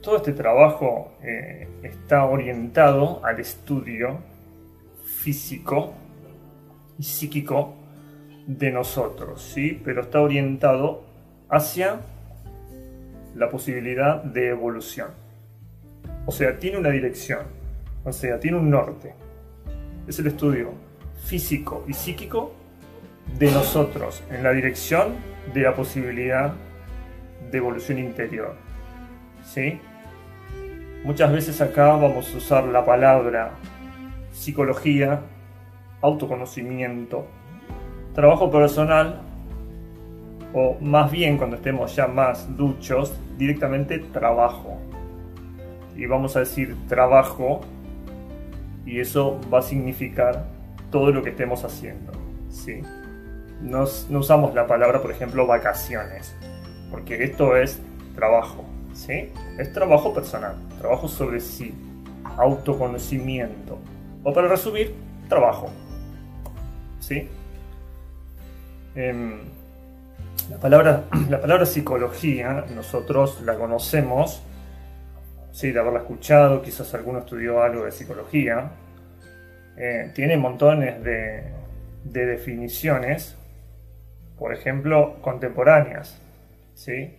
todo este trabajo eh, está orientado al estudio físico y psíquico de nosotros, ¿sí? Pero está orientado hacia la posibilidad de evolución. O sea, tiene una dirección, o sea, tiene un norte. Es el estudio físico y psíquico de nosotros en la dirección de la posibilidad de evolución interior. ¿Sí? Muchas veces acá vamos a usar la palabra psicología, autoconocimiento, trabajo personal o más bien cuando estemos ya más duchos, directamente trabajo. Y vamos a decir trabajo y eso va a significar todo lo que estemos haciendo. ¿sí? no usamos la palabra, por ejemplo, vacaciones, porque esto es trabajo. ¿Sí? Es trabajo personal, trabajo sobre sí, autoconocimiento. O para resumir, trabajo. ¿Sí? Em, la, palabra, la palabra psicología, nosotros la conocemos, ¿sí? de haberla escuchado, quizás alguno estudió algo de psicología. Eh, tiene montones de, de definiciones, por ejemplo, contemporáneas. ¿sí?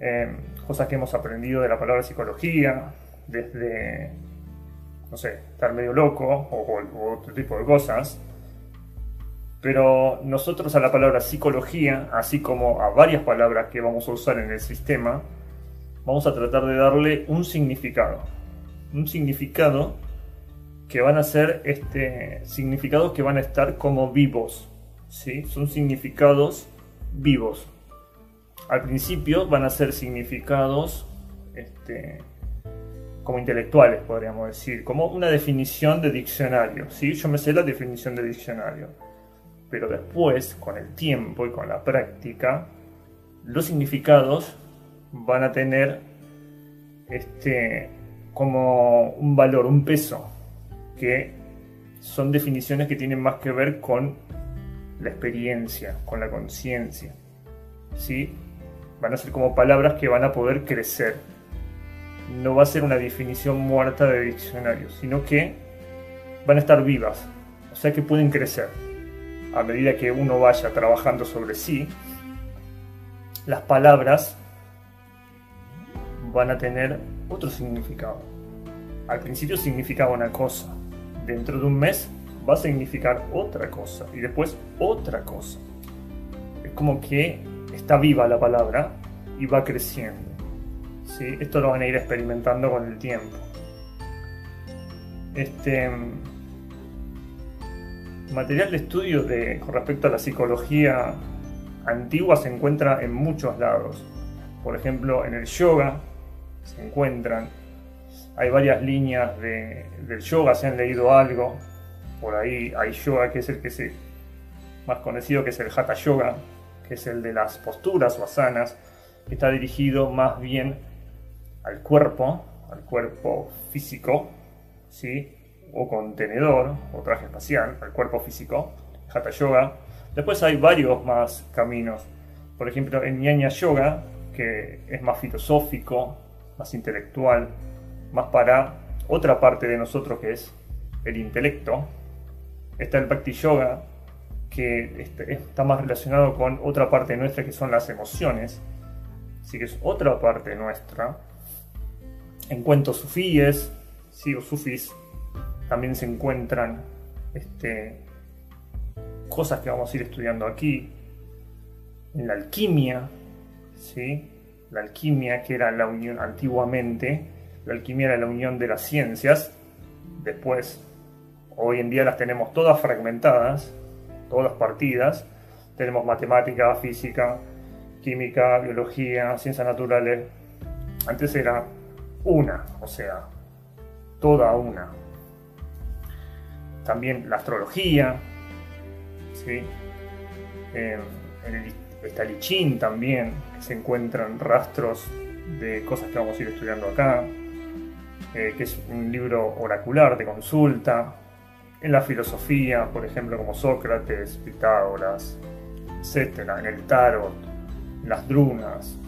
Em, cosas que hemos aprendido de la palabra psicología, desde, no sé, estar medio loco o, otro tipo de cosas. Pero nosotros a la palabra psicología, así como a varias palabras que vamos a usar en el sistema, vamos a tratar de darle un significado. Un significado que van a ser este, significados que van a estar como vivos. ¿sí? Son significados vivos al principio van a ser significados este, como intelectuales, podríamos decir, como una definición de diccionario. ¿sí? Yo me sé la definición de diccionario, pero después, con el tiempo y con la práctica, los significados van a tener este, como un valor, un peso, que son definiciones que tienen más que ver con la experiencia, con la conciencia. ¿sí? Van a ser como palabras que van a poder crecer. No va a ser una definición muerta de diccionario, sino que van a estar vivas, o sea que pueden crecer. A medida que uno vaya trabajando sobre sí, las palabras van a tener otro significado. Al principio significaba una cosa, dentro de un mes va a significar otra cosa y después otra cosa. Es como que está viva la palabra y va creciendo. ¿sí? Esto lo van a ir experimentando con el tiempo. Este material de estudio de, con respecto a la psicología antigua se encuentra en muchos lados. Por ejemplo, en el yoga se encuentran. Hay varias líneas de, del yoga, se han leído algo. Por ahí hay yoga que es el que se más conocido que es el hatha yoga, que es el de las posturas o asanas, que está dirigido más bien al cuerpo, al cuerpo físico, ¿sí? o contenedor, o traje espacial, al cuerpo físico, Hatha Yoga. Después hay varios más caminos. Por ejemplo, en Ñaña Yoga, que es más filosófico, más intelectual, más para otra parte de nosotros que es el intelecto. Está el Bhakti Yoga, que este, está más relacionado con otra parte nuestra que son las emociones, así que es otra parte nuestra. En cuentos sufíes, sí, o sufís, también se encuentran este, cosas que vamos a ir estudiando aquí. En la alquimia, ¿sí? la alquimia que era la unión antiguamente, la alquimia era la unión de las ciencias, después hoy en día las tenemos todas fragmentadas, todas las partidas. Tenemos matemática, física, química, biología, ciencias naturales. Antes era una, o sea, toda una. También la astrología, ¿sí? en el también se encuentran rastros de cosas que vamos a ir estudiando acá, eh, que es un libro oracular de consulta, en la filosofía, por ejemplo, como Sócrates, Pitágoras, etc., en el tarot, las drunas,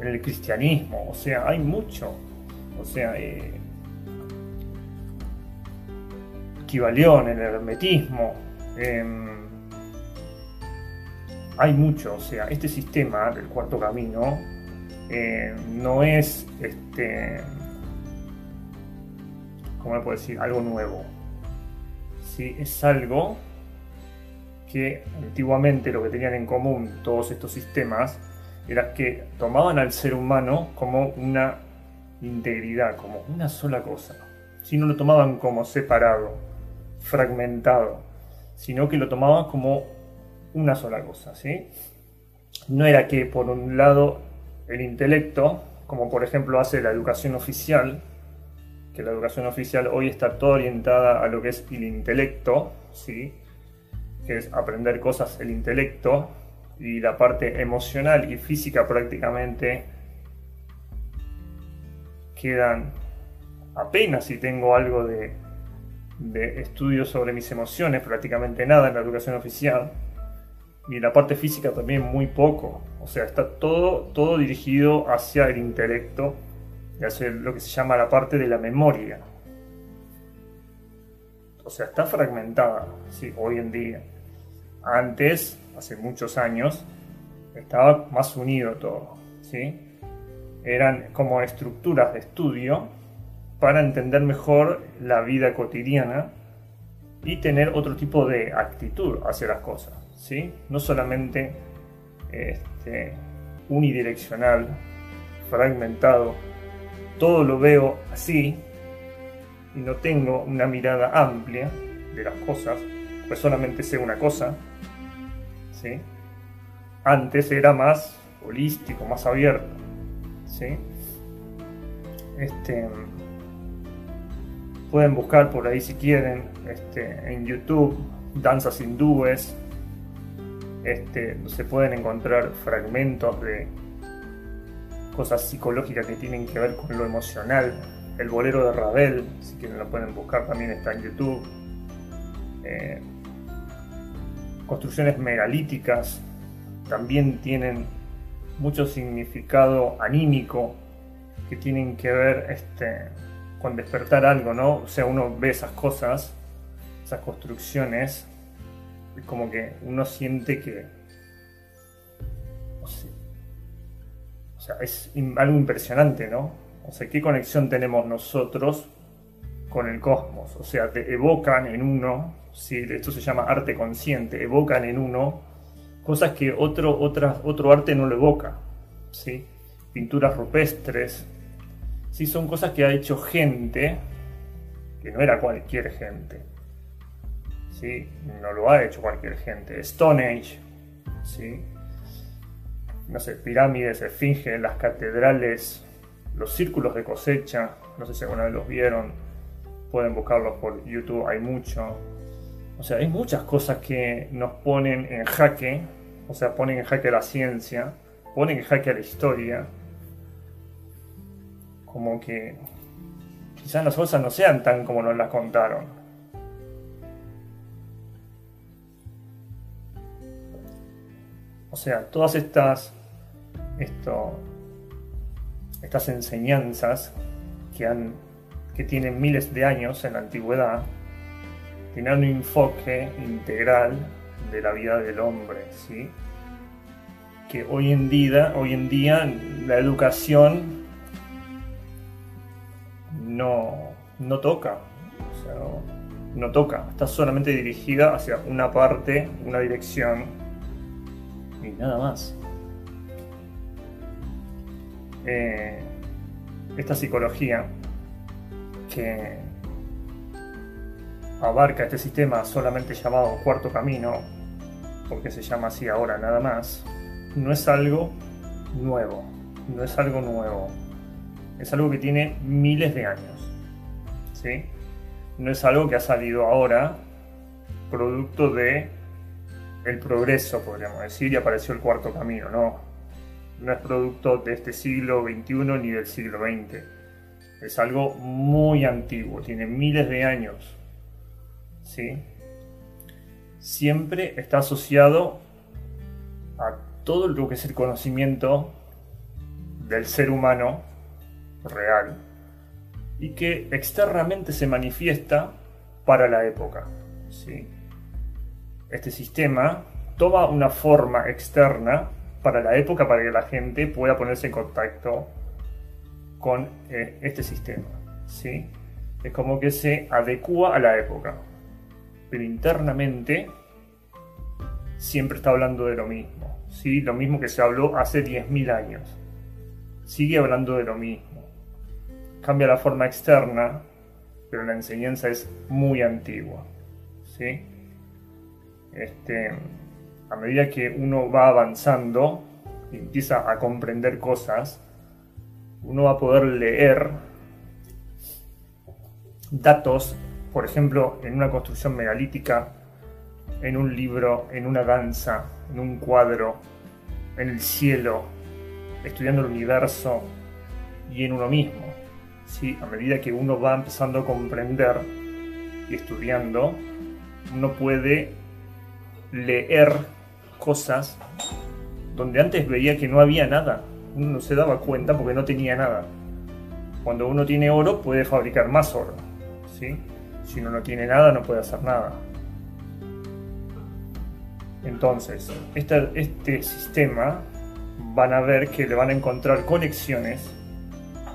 en el cristianismo, o sea, hay mucho. O sea, eh, en el hermetismo. Em, hay mucho, o sea, este sistema del cuarto camino eh, no es, este, ¿cómo le puedo decir? Algo nuevo. ¿Sí? Es algo que antiguamente lo que tenían en común todos estos sistemas era que tomaban al ser humano como una integridad, como una sola cosa. Si no lo tomaban como separado, fragmentado, sino que lo tomaban como una sola cosa, ¿sí? No era que por un lado el intelecto, como por ejemplo hace la educación oficial, que la educación oficial hoy está toda orientada a lo que es el intelecto, ¿sí? que es aprender cosas el intelecto, y la parte emocional y física prácticamente quedan apenas si tengo algo de, de estudio sobre mis emociones, prácticamente nada en la educación oficial, y la parte física también muy poco. O sea, está todo, todo dirigido hacia el intelecto y hacia lo que se llama la parte de la memoria. O sea, está fragmentada, sí, hoy en día. Antes, hace muchos años, estaba más unido todo, ¿sí? Eran como estructuras de estudio para entender mejor la vida cotidiana y tener otro tipo de actitud hacia las cosas. No solamente este, unidireccional, fragmentado, todo lo veo así y no tengo una mirada amplia de las cosas, pues solamente sé una cosa, ¿sí? Antes era más holístico, más abierto, ¿sí? Este, pueden buscar por ahí si quieren este, en YouTube danzas hindúes, este, se pueden encontrar fragmentos de cosas psicológicas que tienen que ver con lo emocional. El bolero de Ravel, si quieren lo pueden buscar, también está en YouTube. Eh, construcciones megalíticas también tienen mucho significado anímico que tienen que ver este, con despertar algo, ¿no? O sea, uno ve esas cosas, esas construcciones es como que uno siente que. Sea, es algo impresionante, ¿no? O sea, ¿qué conexión tenemos nosotros con el cosmos? O sea, te evocan en uno, ¿sí? esto se llama arte consciente, evocan en uno cosas que otro, otro arte no lo evoca, ¿sí? Pinturas rupestres, ¿sí? Son cosas que ha hecho gente, que no era cualquier gente, ¿sí? no lo ha hecho cualquier gente. Stone Age, ¿sí? No sé, pirámides, esfinge, las catedrales, los círculos de cosecha, no sé si alguna vez los vieron, pueden buscarlos por YouTube, hay mucho. O sea, hay muchas cosas que nos ponen en jaque, o sea, ponen en jaque la ciencia, ponen en jaque a la historia, como que quizás las cosas no sean tan como nos las contaron. O sea, todas estas, esto, estas enseñanzas que, han, que tienen miles de años en la antigüedad, tienen un enfoque integral de la vida del hombre, ¿sí? que hoy en día, hoy en día la educación no, no toca, o sea, no toca, está solamente dirigida hacia una parte, una dirección y nada más. Eh, esta psicología que abarca este sistema solamente llamado cuarto camino, porque se llama así ahora nada más, no es algo nuevo, no es algo nuevo, es algo que tiene miles de años, ¿sí? No es algo que ha salido ahora producto de el progreso, podríamos decir, y apareció el cuarto camino, no. No es producto de este siglo XXI ni del siglo XX. Es algo muy antiguo, tiene miles de años. ¿Sí? Siempre está asociado a todo lo que es el conocimiento del ser humano real y que externamente se manifiesta para la época. ¿sí? Este sistema toma una forma externa para la época para que la gente pueda ponerse en contacto con eh, este sistema. ¿sí? Es como que se adecua a la época, pero internamente siempre está hablando de lo mismo. ¿sí? Lo mismo que se habló hace 10.000 años. Sigue hablando de lo mismo cambia la forma externa, pero la enseñanza es muy antigua. ¿sí? Este, a medida que uno va avanzando y empieza a comprender cosas, uno va a poder leer datos, por ejemplo, en una construcción megalítica, en un libro, en una danza, en un cuadro, en el cielo, estudiando el universo y en uno mismo. ¿sí? a medida que uno va empezando a comprender y estudiando, uno puede leer cosas donde antes veía que no había nada. Uno no se daba cuenta porque no tenía nada. Cuando uno tiene oro puede fabricar más oro. ¿sí? Si uno no tiene nada no puede hacer nada. Entonces, este, este sistema van a ver que le van a encontrar conexiones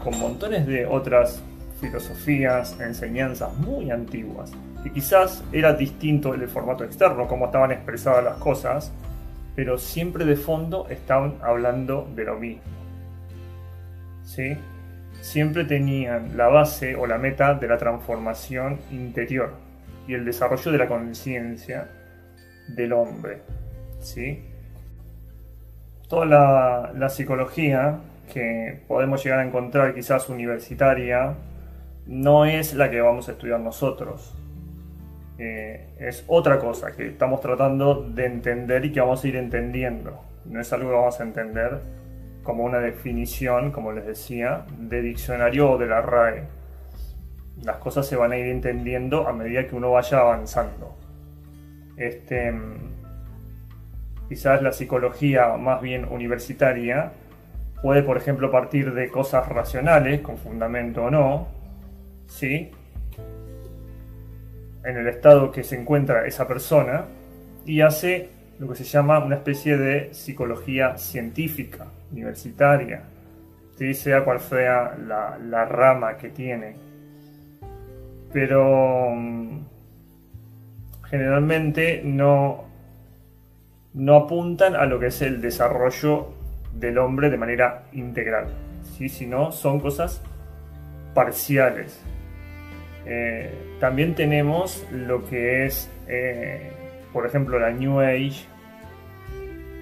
con montones de otras filosofías, enseñanzas muy antiguas, que quizás era distinto el formato externo, como estaban expresadas las cosas, pero siempre de fondo estaban hablando de lo mismo. ¿Sí? Siempre tenían la base o la meta de la transformación interior y el desarrollo de la conciencia del hombre. ¿Sí? Toda la, la psicología que podemos llegar a encontrar quizás universitaria no es la que vamos a estudiar nosotros. Eh, es otra cosa que estamos tratando de entender y que vamos a ir entendiendo. No es algo que vamos a entender como una definición, como les decía, de diccionario o de la RAE. Las cosas se van a ir entendiendo a medida que uno vaya avanzando. Este, quizás la psicología más bien universitaria puede, por ejemplo, partir de cosas racionales, con fundamento o no, ¿sí? En el estado que se encuentra esa persona, y hace lo que se llama una especie de psicología científica, universitaria, sea cual sea la, la rama que tiene. Pero mm, generalmente no, no apuntan a lo que es el desarrollo del hombre de manera integral. ¿sí? Si no, son cosas parciales. Eh, también tenemos lo que es, eh, por ejemplo, la New Age,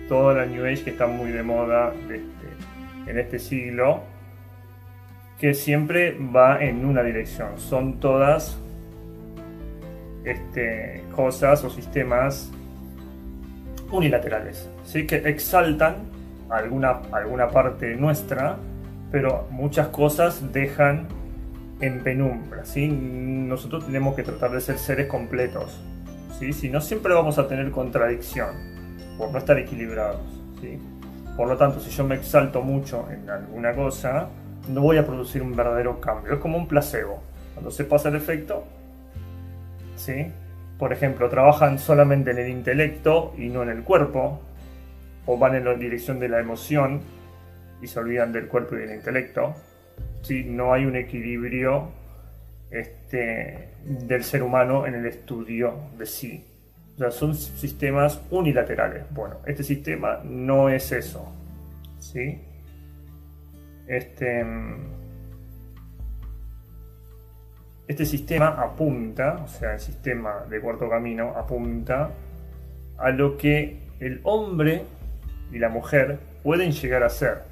toda la New Age que está muy de moda este, en este siglo, que siempre va en una dirección. Son todas este, cosas o sistemas unilaterales, ¿sí? que exaltan alguna, alguna parte nuestra, pero muchas cosas dejan en penumbra. ¿sí? Nosotros tenemos que tratar de ser seres completos. ¿sí? Si no, siempre vamos a tener contradicción por no estar equilibrados. ¿sí? Por lo tanto, si yo me exalto mucho en alguna cosa, no voy a producir un verdadero cambio. Es como un placebo. Cuando se pasa el efecto, ¿sí? por ejemplo, trabajan solamente en el intelecto y no en el cuerpo, o van en la dirección de la emoción y se olvidan del cuerpo y del intelecto. Si No hay un equilibrio este, del ser humano en el estudio de sí. O sea, son sistemas unilaterales. Bueno, este sistema no es eso. ¿sí? Este, este sistema apunta, o sea, el sistema de cuarto camino apunta a lo que el hombre y la mujer pueden llegar a ser.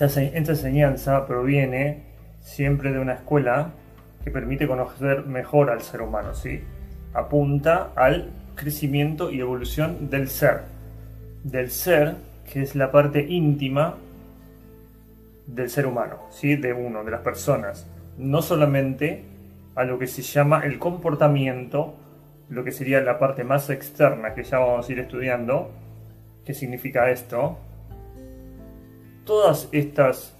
Esta, enseñanza proviene siempre de una escuela que permite conocer mejor al ser humano, ¿sí? Apunta al crecimiento y evolución del ser. Del ser, que es la parte íntima del ser humano, ¿sí? De uno, de las personas. No solamente a lo que se llama el comportamiento lo que sería la parte más externa que ya vamos a ir estudiando, qué significa esto, todas estas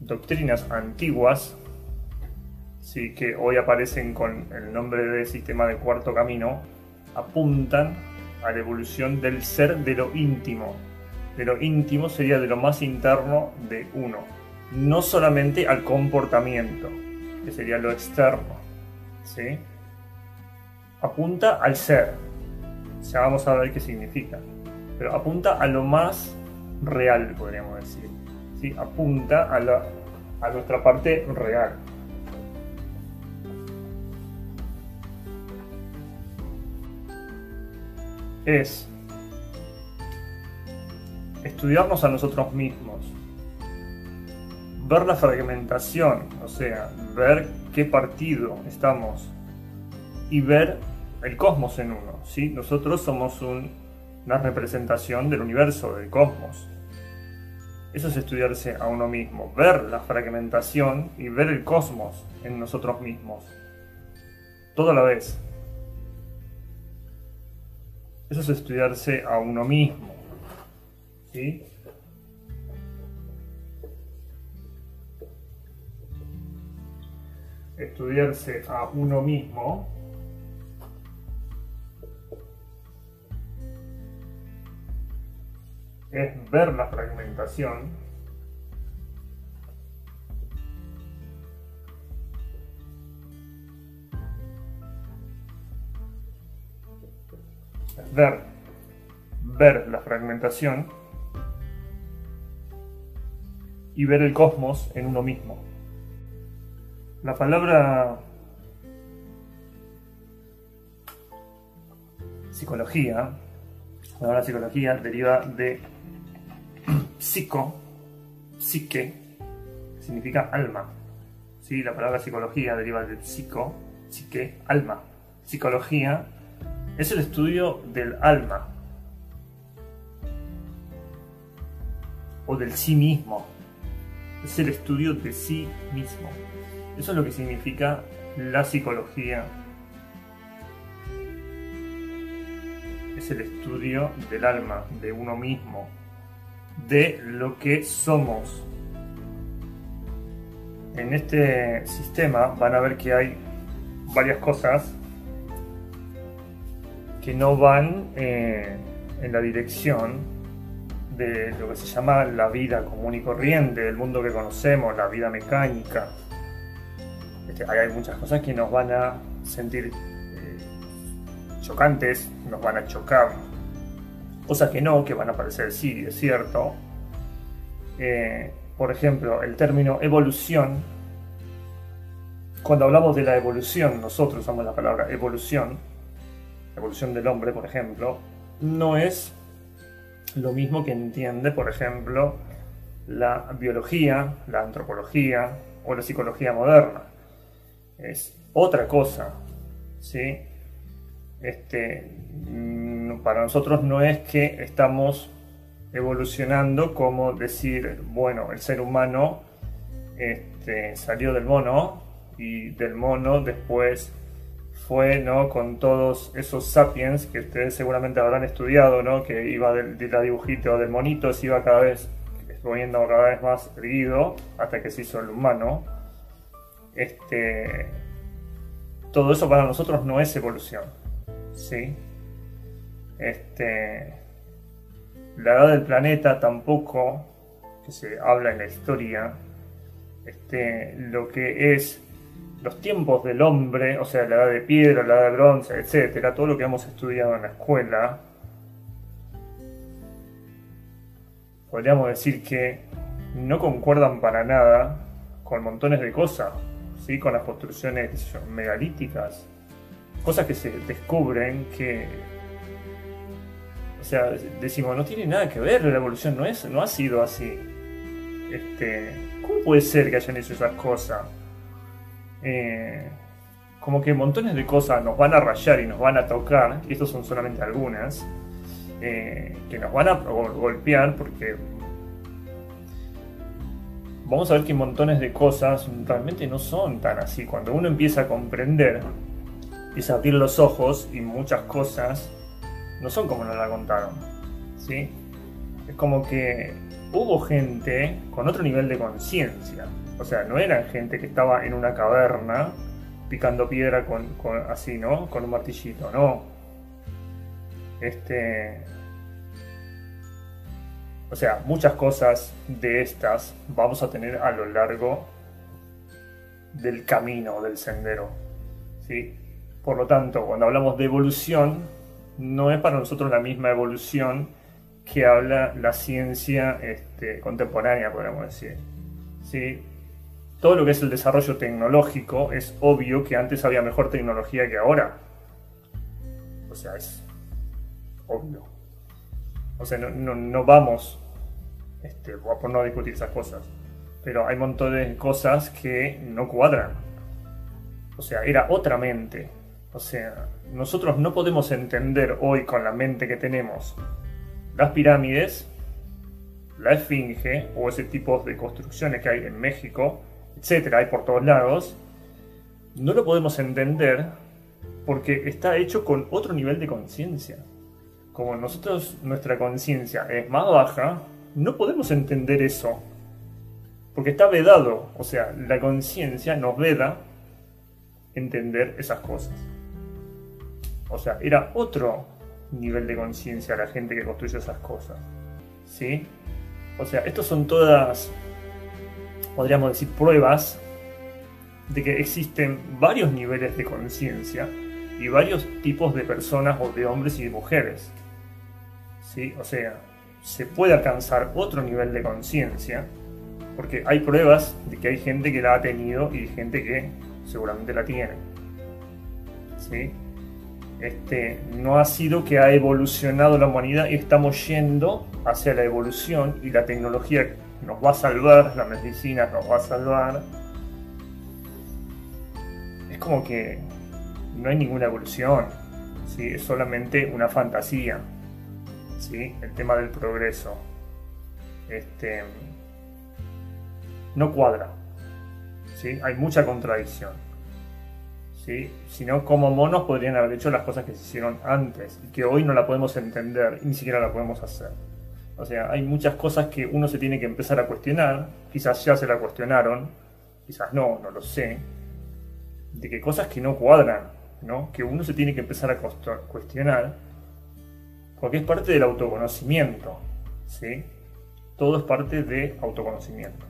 doctrinas antiguas, sí, que hoy aparecen con el nombre de sistema de cuarto camino, apuntan a la evolución del ser de lo íntimo. De lo íntimo sería de lo más interno de uno, no solamente al comportamiento, que sería lo externo. ¿sí? Apunta al ser. Ya vamos a ver qué significa. Pero apunta a lo más real, podríamos decir. Apunta a, la, a nuestra parte real. Es estudiarnos a nosotros mismos, ver la fragmentación, o sea, ver qué partido estamos y ver el cosmos en uno. ¿sí? Nosotros somos una representación del universo, del cosmos. Eso es estudiarse a uno mismo, ver la fragmentación y ver el cosmos en nosotros mismos. Toda la vez. Eso es estudiarse a uno mismo. ¿Sí? Estudiarse a uno mismo es ver la fragmentación es ver ver la fragmentación y ver el cosmos en uno mismo. La palabra psicología, la palabra psicología deriva de psico, psique, significa alma. ¿Sí? La palabra psicología deriva de psico, psique, alma. Psicología es el estudio del alma o del sí mismo. Es el estudio de sí mismo. Eso es lo que significa la psicología. Es el estudio del alma, de uno mismo, de lo que somos. En este sistema van a ver que hay varias cosas que no van eh, en la dirección de lo que se llama la vida común y corriente, el mundo que conocemos, la vida mecánica. Este, hay muchas cosas que nos van a sentir eh, chocantes, nos van a chocar, cosas que no, que van a parecer sí, es cierto. Eh, por ejemplo, el término evolución, cuando hablamos de la evolución, nosotros usamos la palabra evolución, evolución del hombre, por ejemplo, no es lo mismo que entiende, por ejemplo, la biología, la antropología o la psicología moderna. Es otra cosa, ¿sí? Este, para nosotros no es que estamos evolucionando como decir, bueno, el ser humano este, salió del mono y del mono después fue ¿no? con todos esos sapiens que ustedes seguramente habrán estudiado, ¿no? que iba del, de la dibujito del monito, se iba cada vez poniendo cada vez más erguido hasta que se hizo el humano. Este, todo eso para nosotros no es evolución. ¿sí? Este, la edad del planeta tampoco, que se habla en la historia, este, lo que es los tiempos del hombre, o sea, la edad de piedra, la edad de bronce, etcétera, todo lo que hemos estudiado en la escuela, podríamos decir que no concuerdan para nada con montones de cosas, ¿sí? con las construcciones megalíticas, cosas que se descubren que, o sea, decimos, no tiene nada que ver, la evolución no, es, no ha sido así. Este, ¿Cómo puede ser que hayan hecho esas cosas? Eh, como que montones de cosas nos van a rayar y nos van a tocar, y estos son solamente algunas, eh, que nos van a golpear porque vamos a ver que montones de cosas realmente no son tan así. Cuando uno empieza a comprender, a abrir los ojos y muchas cosas no son como nos la contaron. ¿sí? es como que hubo gente con otro nivel de conciencia. O sea, no eran gente que estaba en una caverna picando piedra con, así, ¿no? Con un martillito, no. Este. O sea, muchas cosas de estas vamos a tener a lo largo del camino, del sendero. ¿sí? Por lo tanto, cuando hablamos de evolución, no es para nosotros la misma evolución que habla la ciencia este, contemporánea, podríamos decir. ¿sí? Todo lo que es el desarrollo tecnológico, es obvio que antes había mejor tecnología que ahora. O sea, es obvio. O sea, no, vamos este, por no discutir esas cosas. Pero hay montones de cosas que no cuadran. O sea, era otra mente. O sea, nosotros no podemos entender hoy con la mente que tenemos las pirámides, la esfinge o ese tipo de construcciones que hay en México, etcétera, hay por todos lados, no lo podemos entender porque está hecho con otro nivel de conciencia. Como nosotros, nuestra conciencia es más baja, no podemos entender eso. Porque está vedado, o sea, la conciencia nos veda entender esas cosas. O sea, era otro nivel de conciencia la gente que construye esas cosas. ¿Sí? O sea, estos son todas, podríamos decir, pruebas de que existen varios niveles de conciencia y varios tipos de personas o de hombres y de mujeres. ¿Sí? O sea, se puede alcanzar otro nivel de conciencia porque hay pruebas de que hay gente que la ha tenido y gente que seguramente la tiene. ¿Sí? Este, no ha sido que ha evolucionado la humanidad y estamos yendo hacia la evolución y la tecnología nos va a salvar, la medicina nos va a salvar. Es como que no hay ninguna evolución, ¿sí? es solamente una fantasía. ¿sí? El tema del progreso. Este, no cuadra. ¿sí? Hay mucha contradicción. ¿Sí? sino como monos podrían haber hecho las cosas que se hicieron antes y que hoy no la podemos entender y ni siquiera la podemos hacer. O sea, hay muchas cosas que uno se tiene que empezar a cuestionar, quizás ya se la cuestionaron, quizás no, no lo sé, de que cosas que no cuadran, ¿no? que uno se tiene que empezar a cuestionar, porque es parte del autoconocimiento, ¿sí? Todo es parte de autoconocimiento.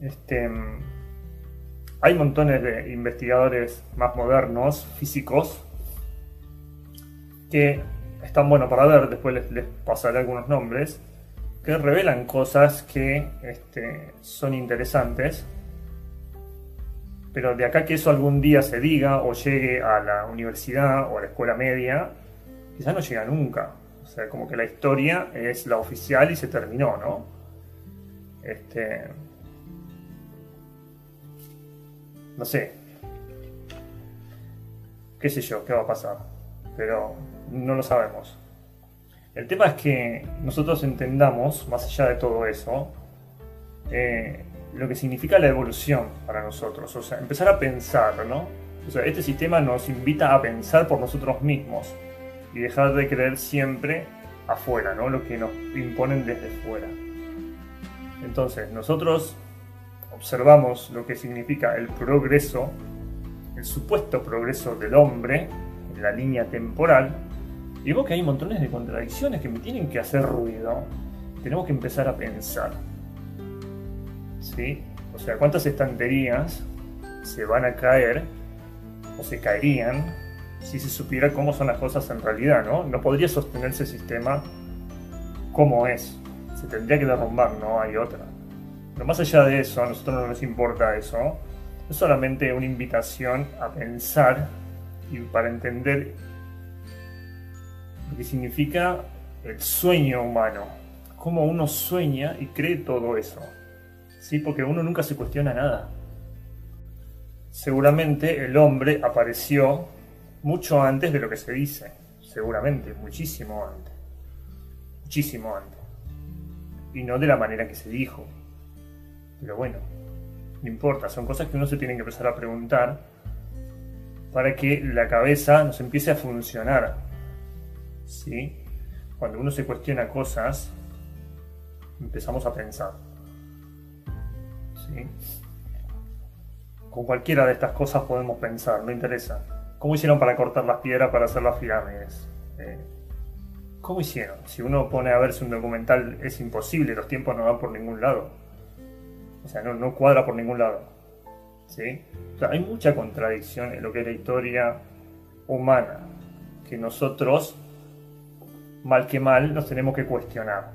Este, hay montones de investigadores más modernos, físicos, que están buenos para ver, después les, pasaré algunos nombres, que revelan cosas que este, son interesantes, pero de acá que eso algún día se diga o llegue a la universidad o a la escuela media, quizás no llega nunca. O sea, como que la historia es la oficial y se terminó, ¿no? Este, no sé. Qué sé yo, qué va a pasar. Pero no lo sabemos. El tema es que nosotros entendamos, más allá de todo eso, eh, lo que significa la evolución para nosotros. O sea, empezar a pensar, ¿no? O sea, este sistema nos invita a pensar por nosotros mismos y dejar de creer siempre afuera, ¿no? Lo que nos imponen desde fuera. Entonces, nosotros observamos lo que significa el progreso, el supuesto progreso del hombre en la línea temporal, digo que hay montones de contradicciones que me tienen que hacer ruido. Tenemos que empezar a pensar. ¿Sí? O sea, ¿cuántas estanterías se van a caer o se caerían si se supiera cómo son las cosas en realidad, ¿no? No podría sostenerse el sistema como es. Se tendría que derrumbar, no hay otra. Pero más allá de eso, a nosotros no nos importa eso. Es solamente una invitación a pensar y para entender lo que significa el sueño humano. Cómo uno sueña y cree todo eso. ¿Sí? Porque uno nunca se cuestiona nada. Seguramente el hombre apareció mucho antes de lo que se dice. Seguramente, muchísimo antes. Muchísimo antes. Y no de la manera que se dijo. Pero bueno, no importa, son cosas que uno se tiene que empezar a preguntar para que la cabeza nos empiece a funcionar. ¿Sí? cuando uno se cuestiona cosas, empezamos a pensar. ¿Sí? Con cualquiera de estas cosas podemos pensar, no interesa. ¿Cómo hicieron para cortar las piedras para hacer las pirámides? Eh, ¿Cómo hicieron? Si uno pone a verse un documental es imposible, los tiempos no van por ningún lado. O sea, no, no cuadra por ningún lado. ¿Sí? O sea, hay mucha contradicción en lo que es la historia humana, que nosotros, mal que mal, nos tenemos que cuestionar.